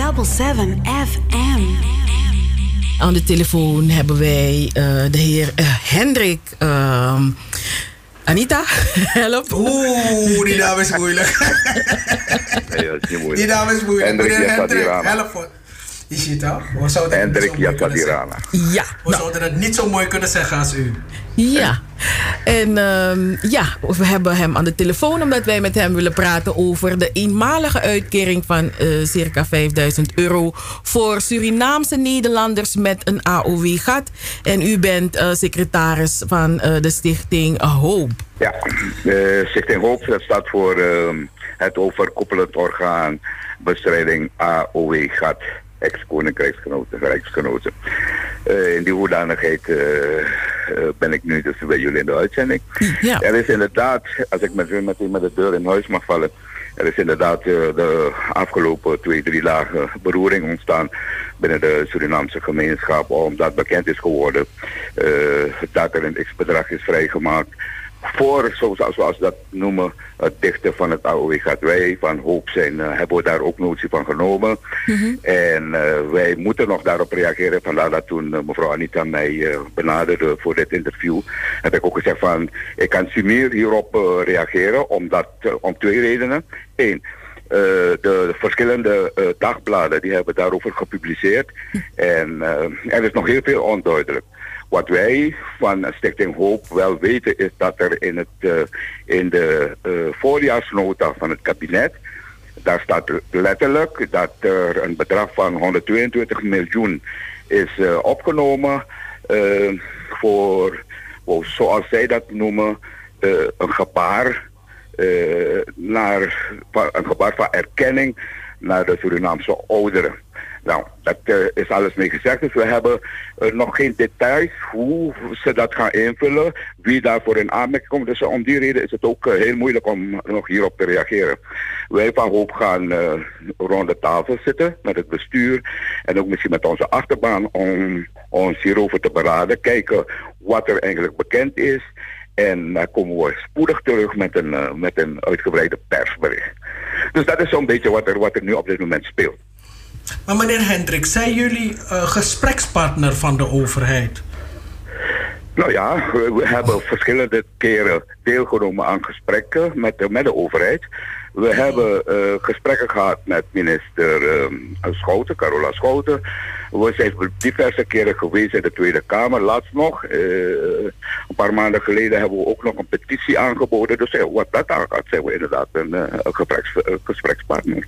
107.7 FM. Aan de telefoon hebben wij uh, de heer uh, Hendrik. Uh, Anita, help. Oeh, die naam is moeilijk. nee, dat is niet moeilijk. Die naam is moeilijk. Hendrik Hendrik, help. Je ziet het, we zouden Hendrik. Ja. We zouden het niet zo mooi kunnen zeggen als u. Ja. En um, ja, we hebben hem aan de telefoon omdat wij met hem willen praten over de eenmalige uitkering van uh, circa 5000 euro voor Surinaamse Nederlanders met een AOW-gat. En u bent uh, secretaris van uh, de stichting Hoop. Ja, de stichting Hoop dat staat voor het overkoepelend orgaan bestrijding AOW-gat ex-koninkrijksgenoten, rijksgenoten. Uh, in die hoedanigheid uh, uh, ben ik nu dus bij jullie in de uitzending. Ja. Er is inderdaad, als ik met, meteen met de deur in huis mag vallen, er is inderdaad de afgelopen twee, drie dagen beroering ontstaan binnen de Surinaamse gemeenschap, omdat bekend is geworden dat er een x-bedrag is vrijgemaakt voor, zoals we dat noemen, het dichten van het AOW gaat wij van Hoop zijn, uh, hebben we daar ook notie van genomen. Mhm. Mm -hmm. En uh, wij moeten nog daarop reageren. Vandaar dat toen uh, mevrouw Anita mij benaderde voor dit interview, heb ik ook gezegd van, ik kan Simir hierop reageren, omdat, om twee redenen. Eén, de, de, verschillende dagbladen die hebben daarover gepubliceerd. En er is nog heel veel onduidelijk. Wat wij van Stichting Hoop wel weten is dat er in, het, uh, in de uh, voorjaarsnota van het kabinet, daar staat letterlijk dat er een bedrag van 122 miljoen is uh, opgenomen voor, zoals zij dat noemen, een gebaar naar, een gebaar van erkenning naar de Surinaamse ouderen. Nou, dat uh, is alles mee gezegd. Dus we hebben uh, nog geen details hoe ze dat gaan invullen, wie daarvoor in aanmerking komt. Dus om die reden is het ook heel moeilijk om nog hierop te reageren. Wij van Hoop gaan rond de tafel zitten met het bestuur en ook misschien met onze achterbaan om ons hierover te beraden. Kijken wat er eigenlijk bekend is. En dan komen we spoedig terug met een, met een uitgebreide persbericht. Dus dat is zo'n beetje wat er, wat er nu op dit moment speelt. Maar meneer Hendrik, zijn jullie uh, gesprekspartner van de overheid? Nou ja, we, we, hebben verschillende keren deelgenomen aan gesprekken met de, met de overheid. We oh. hebben uh, gesprekken gehad met minister uh, Schouten, Carola Schouten. We zijn diverse keren geweest in de Tweede Kamer. Laatst nog, een paar maanden geleden, hebben we ook nog een petitie aangeboden. Dus wat dat aangaat, zijn we inderdaad een, een gespreks, gesprekspartner.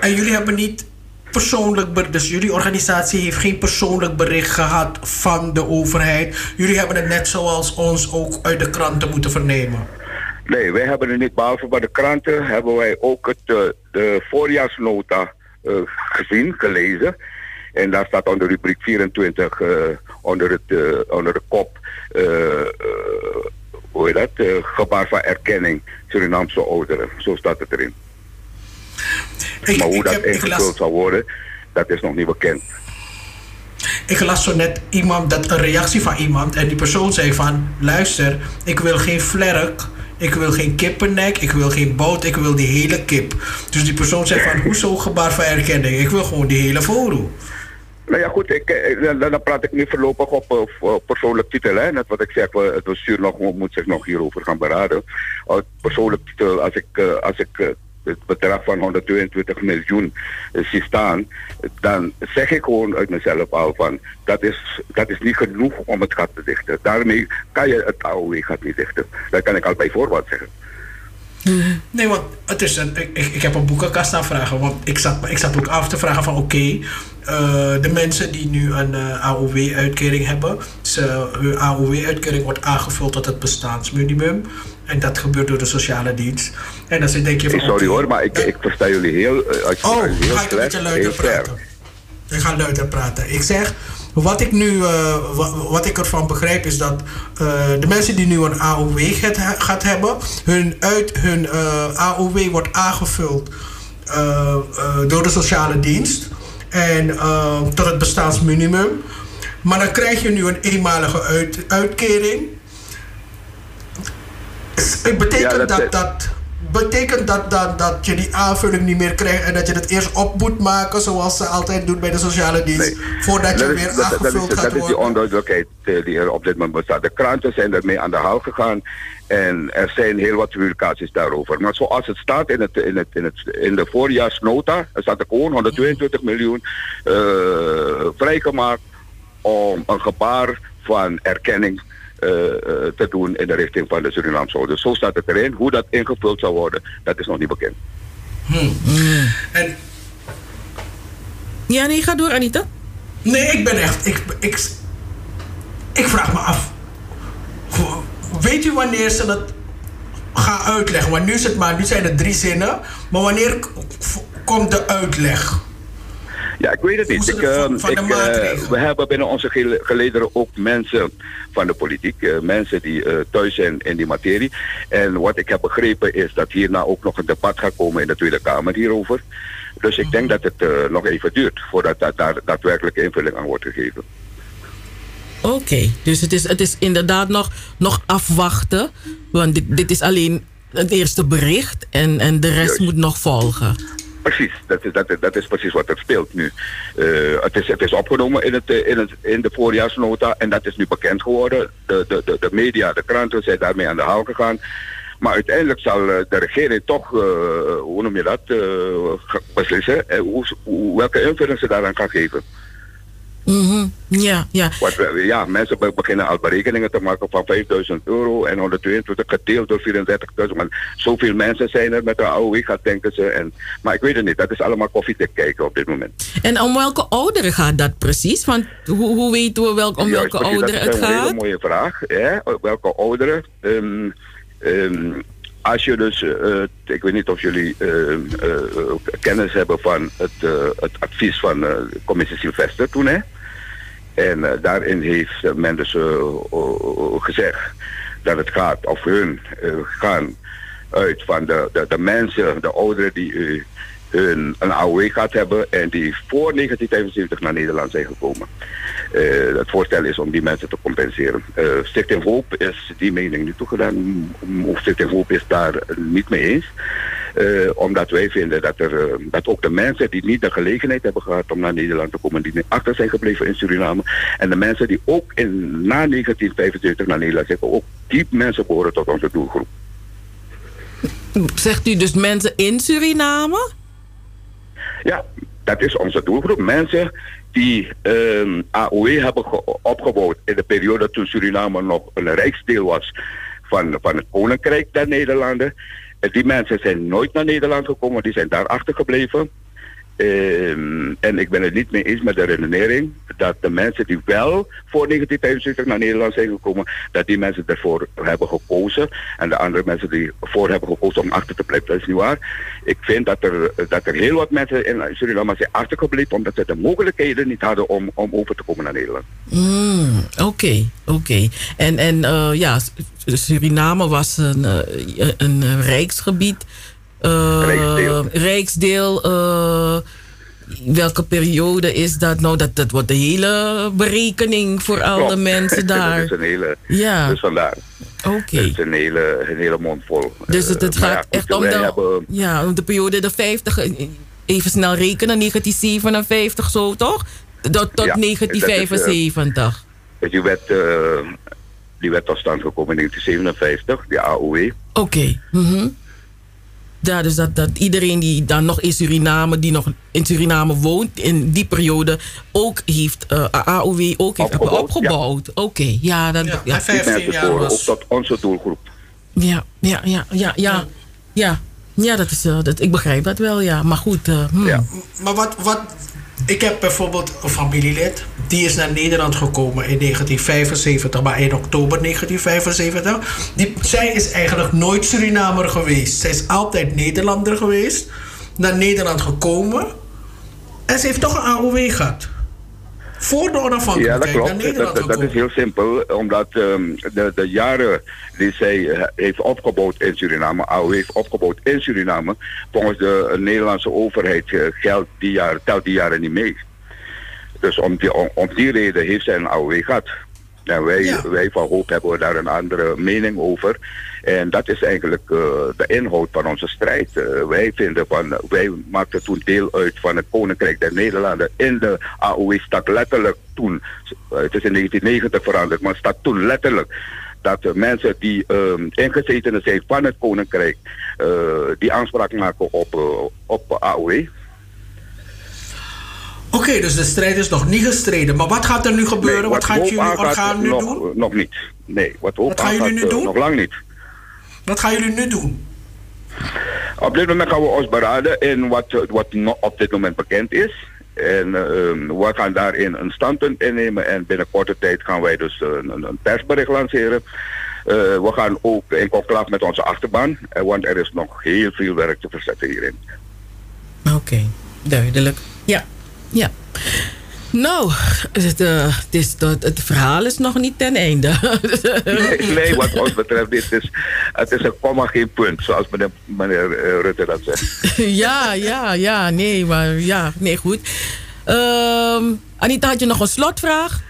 En jullie hebben niet persoonlijk, dus jullie organisatie heeft geen persoonlijk bericht gehad van de overheid. Jullie hebben het net zoals ons ook uit de kranten moeten vernemen. Nee, wij hebben het niet. Behalve bij de kranten hebben wij ook het, uh, de voorjaarsnota uh, gezien, gelezen. En daar staat onder rubriek 24, uh, onder, het, onder de kop, hoe heet dat, gebaar van erkenning Surinaamse ouderen. Zo staat het erin. Ik, maar hoe dat heb, ingevuld las, zal worden, dat is nog niet bekend. Ik las zo net iemand, dat een reactie van iemand en die persoon zei van... luister, ik wil geen vlerk, ik wil geen kippennek, ik wil geen boot, ik wil die hele kip. Dus die persoon zei van, hoezo gebaar van erkenning? Ik wil gewoon die hele foto. Nou ja, goed, ik, dan, dan praat ik nu voorlopig op, op persoonlijk titel. Hè. Net wat ik zeg, het bestuur nog, moet zich nog hierover gaan beraden. Op persoonlijk titel, als ik, als ik het bedrag van 122 miljoen zie staan, dan zeg ik gewoon uit mezelf al van dat is, dat is niet genoeg om het gat te dichten. Daarmee kan je het AOW-gat niet dichten. Dat kan ik al bij voorbaat zeggen. Nee, want het is een, ik, ik heb een boekenkast aanvragen. Want ik zat, ik zat ook af te vragen van oké, uh, de mensen die nu een uh, AOW-uitkering hebben, hun AOW-uitkering wordt aangevuld tot het bestaansminimum. En dat gebeurt door de sociale dienst. En dan denk je van... Sorry okay, hoor, maar ik, ik versta jullie heel... Uh, oh, heel ga ik een beetje luider praten. Ik ga luider praten. Ik zeg, wat ik nu, uh, wat, wat, ik ervan begrijp is dat uh, de mensen die nu een AOW gaat, gaat hebben, hun, uit, hun uh, AOW wordt aangevuld door de sociale dienst en tot het bestaansminimum. Maar dan krijg je nu een eenmalige uit, uitkering. Het betekent ja, dat, dat, dat betekent dat dan dat je die aanvulling niet meer krijgt en dat je het eerst op moet maken zoals ze altijd doen bij de sociale dienst voordat je weer aangevuld dat, is, gaat dat is die onduidelijkheid eh, die er op dit moment bestaat. De kranten zijn ermee aan de haal gegaan en er zijn heel wat publicaties daarover. Maar zoals het staat in, het, in, het, in, het, in de voorjaarsnota, er staat er gewoon 122 miljoen eh, vrijgemaakt om een gebaar van erkenning te doen in de richting van de Surinaamse ouders. Zo staat het erin. Hoe dat ingevuld zal worden, dat is nog niet bekend. En Ja, nee, ga door, Anita. Nee, ik ben echt. Ik, ik, ik vraag me af. Weet u wanneer ze het gaan uitleggen? Want nu, is het maar, nu zijn het drie zinnen. Maar wanneer komt de uitleg? Ja, ik weet het niet. Ik, van- eh, van ik, we hebben binnen onze gele- gelederen ook mensen van de politiek, eh, mensen die eh, thuis zijn in die materie. En wat ik heb begrepen is dat hierna ook nog een debat gaat komen in de Tweede Kamer hierover. Dus ik Mhm. denk dat het nog even duurt voordat da- daar daadwerkelijk invulling aan wordt gegeven. Oké, dus het is, het is inderdaad nog, nog afwachten. Want dit, dit is alleen het eerste bericht en, en de rest Juist. moet nog volgen. Precies, dat is, dat, dat is precies wat er speelt nu. Eh, het, is, het is opgenomen in, het, eh, in, het, in de voorjaarsnota en dat is nu bekend geworden. De, de, de, media, de kranten zijn daarmee aan de haal gegaan. Maar uiteindelijk zal eh, de regering toch, hoe noem je dat, beslissen hoe- welke invulling ze daaraan gaan geven. Mhm, Ja, ja. Want eh, ja, mensen be- beginnen al berekeningen te maken van 5000 euro en 122 gedeeld door 34.000. Maar zoveel mensen zijn er met de AOW, gaat denken ze. En, maar ik weet het niet, dat is allemaal koffiedik kijken op dit moment. En om welke ouderen gaat dat precies? Want hoe, hoe weten we welk, om welke ouderen het Dat is een hele gaat? mooie vraag. Hè? Welke ouderen? Als je dus, eh, ik weet niet of jullie ehm, eh, kennis hebben van het, het advies van commissie Sylvester toen, hè? En eh, daarin heeft eh, men dus eh, gezegd dat het gaat, of hun gaan uit van de, de, mensen, de ouderen die hun een AOW gehad hebben en die voor 1975 naar Nederland zijn gekomen. Het voorstel is om die mensen te compenseren. Eh Stichting Hoop is die mening niet toegedaan. Stichting Hoop is daar niet mee eens. Eh, omdat wij vinden dat, er, eh, dat ook de mensen die niet de gelegenheid hebben gehad om naar Nederland te komen, die achter zijn gebleven in Suriname. En de mensen die ook in, na 1975 naar Nederland zijn, ook die mensen behoren tot onze doelgroep. Zegt u dus mensen in Suriname? Ja, dat is onze doelgroep. Mensen die ehm AOE hebben ge- opgebouwd in de periode toen Suriname nog een rijksdeel was van, van het Koninkrijk der Nederlanden. Die mensen zijn nooit naar Nederland gekomen, die zijn daar achtergebleven. Ehm, en ik ben het niet mee eens met de redenering dat de mensen die wel voor 1975 naar Nederland zijn gekomen, dat die mensen ervoor hebben gekozen. En de andere mensen die voor hebben gekozen om achter te blijven. Dat is niet waar. Ik vind dat er, dat er heel wat mensen in Suriname zijn achtergebleven omdat ze de mogelijkheden niet hadden om, om over te komen naar Nederland. Mm, Oké, oké. En, en eh, ja, Suriname was een, eh, een eh, rijksgebied. Eh, Rijksdeel. Rijksdeel, eh, welke periode is dat nou? Dat, dat wordt de hele berekening voor al de mensen dat daar. is een hele, Ja. Dus vandaar. Oké. Dat is een hele, een hele mond vol. Dus het, het Eh, gaat ja, echt om de, hebben- ja, om de periode de 50, eh, even snel rekenen, 1957 zo toch? Tot, tot Ja, dat is, 1975. Die wet, eh, die wet tot stand gekomen in 1957, die AOW. Oké. mhm. Ja, dus dat, dat iedereen die dan nog in Suriname, die nog in Suriname woont, in die periode ook heeft, eh AOW ook heeft hebben Opgebouwd, opgebouwd. Oké, ja, dat, Ja, ja, en 15 mensen jaar voor, ook was... tot onze doelgroep. ja, ja, ja, ja, ja, ja, ja, dat is, eh, dat, ik begrijp dat wel, ja. Maar goed, eh, hmm. Ja. Maar wat, wat... Ik heb bijvoorbeeld een familielid. Die is naar Nederland gekomen in 1975. Maar in oktober 1975. Die, zij is eigenlijk nooit Surinamer geweest. Zij is altijd Nederlander geweest. Naar Nederland gekomen. En ze heeft toch een AOW gehad. Voor de Ja, onafhankelijkheid dat klopt. naar Nederland Dat, dat is gekomen. heel simpel, omdat ehm, de, de jaren die zij eh, heeft opgebouwd in Suriname, AOW heeft opgebouwd in Suriname, volgens de Nederlandse overheid eh, geldt die jaar, telt die jaren niet mee. Dus om die, om, om die reden heeft zij een AOW gehad. En wij, wij van Hoop hebben daar een andere mening over. En dat is eigenlijk uh, de inhoud van onze strijd. Uh, wij vinden van, wij maakten toen deel uit van het Koninkrijk der Nederlanden in de AOW stak letterlijk toen, het is in 1990 veranderd, maar staat toen letterlijk dat de mensen die um, ingezetenen zijn van het Koninkrijk, uh, die aanspraak maken op, op AOW. Oké, okay, dus de strijd is nog niet gestreden. Maar wat gaat er nu gebeuren? Nee, wat, wat gaat jullie orgaan nu nog, doen? Nog niet. Nee, wat, wat gaan jullie nu doen? Nog lang niet. Wat gaan jullie nu doen? Op dit moment gaan we ons beraden in wat, wat op dit moment bekend is. En uh, we gaan daarin een standpunt innemen. En binnen korte tijd gaan wij dus een, een persbericht lanceren. Uh, we gaan ook in conclave met onze achterban. Want er is nog heel veel werk te verzetten hierin. Oké, okay, duidelijk. Ja. Nou, het, uh, het, is, het, het, verhaal is nog niet ten einde. nee, nee, wat ons betreft, dit is, het is een komma geen punt, zoals meneer, meneer Rutte dat zegt. ja, ja, ja, nee, maar ja, nee, goed. Um, Anita, had je nog een slotvraag?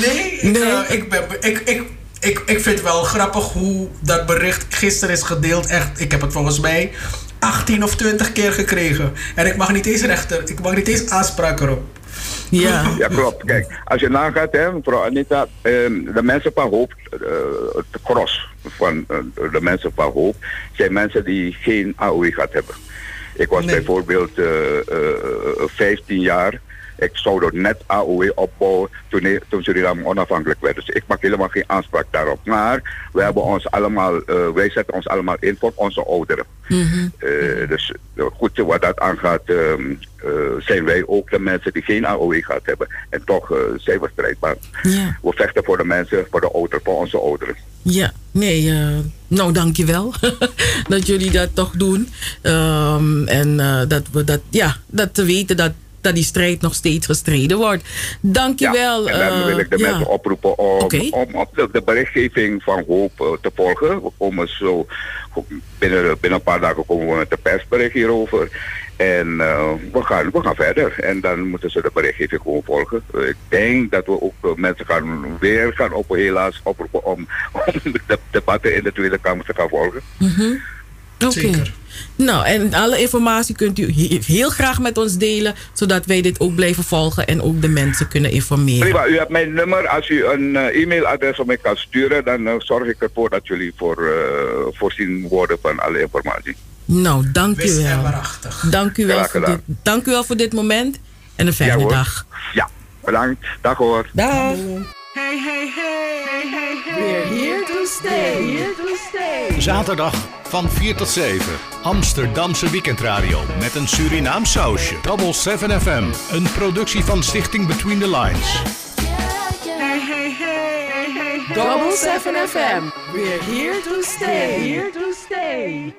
Nee, ik, nee. Uh, ik, ben, ik, ik, ik, ik vind het wel grappig hoe dat bericht gisteren is gedeeld. Echt, ik heb het volgens mij 18 of 20 keer gekregen. En ik mag niet eens rechter, ik mag niet eens aanspraak erop. Ja. ja, klopt. Kijk, als je nagaat, hè, mevrouw Anita, eh, de mensen van hoop, uh, het gros van uh, de mensen van hoop, zijn mensen die geen AOE gehad hebben. Ik was nee. bijvoorbeeld 15 jaar. Ik zou er net AOE opbouwen toen, toen Suriname onafhankelijk werd. Dus ik maak helemaal geen aanspraak daarop. Maar we hebben ons allemaal, uh, wij zetten ons allemaal in voor onze ouderen. Mm -hmm. uh, dus goed, wat dat aangaat, um, uh, zijn wij ook de mensen die geen AOE gehad hebben. En toch zijn we strijdbaar. Ja. We vechten voor de mensen, voor de ouderen, voor onze ouderen. Ja, nee, uh, nou dankjewel dat jullie dat toch doen. Um, en uh, dat we dat, ja, dat te weten dat, dat die strijd nog steeds gestreden wordt. Dankjewel. Ja, en dan wil ik de ja. mensen oproepen om, om op de, berichtgeving van Hoop uh, te volgen. We komen zo, binnen, binnen een paar dagen komen we met de persbericht hierover. En uh, we, gaan, we gaan verder. En dan moeten ze de berichtgeving gewoon volgen. Uh, ik denk dat we ook mensen gaan weer gaan op, helaas oproepen om, om de debatten in de Tweede Kamer te gaan volgen. Mm -hmm. Oké. Zeker. Nou, en alle informatie kunt u he- heel graag met ons delen, zodat wij dit ook blijven volgen en ook de mensen kunnen informeren. Prima, u hebt mijn nummer. Als u een uh, e-mailadres op mij kan sturen, dan uh, zorg ik ervoor dat jullie voor, uh, voorzien worden van alle informatie. Nou, dank u wel. Dank u wel, voor dit, dank u wel voor dit moment en een fijne Ja, hoor. dag. Ja, bedankt. Dag hoor. Dag. Hey, hey, hey, hey, hey, hey. We're here to stay. Here to stay. Zaterdag van 4 tot 7. Amsterdamse weekendradio met een Surinaam sausje. Double 7 FM. Een productie van Stichting Between the Lines. Hey, hey, hey, hey, hey. Double 7 FM. We're here to stay. Here to stay.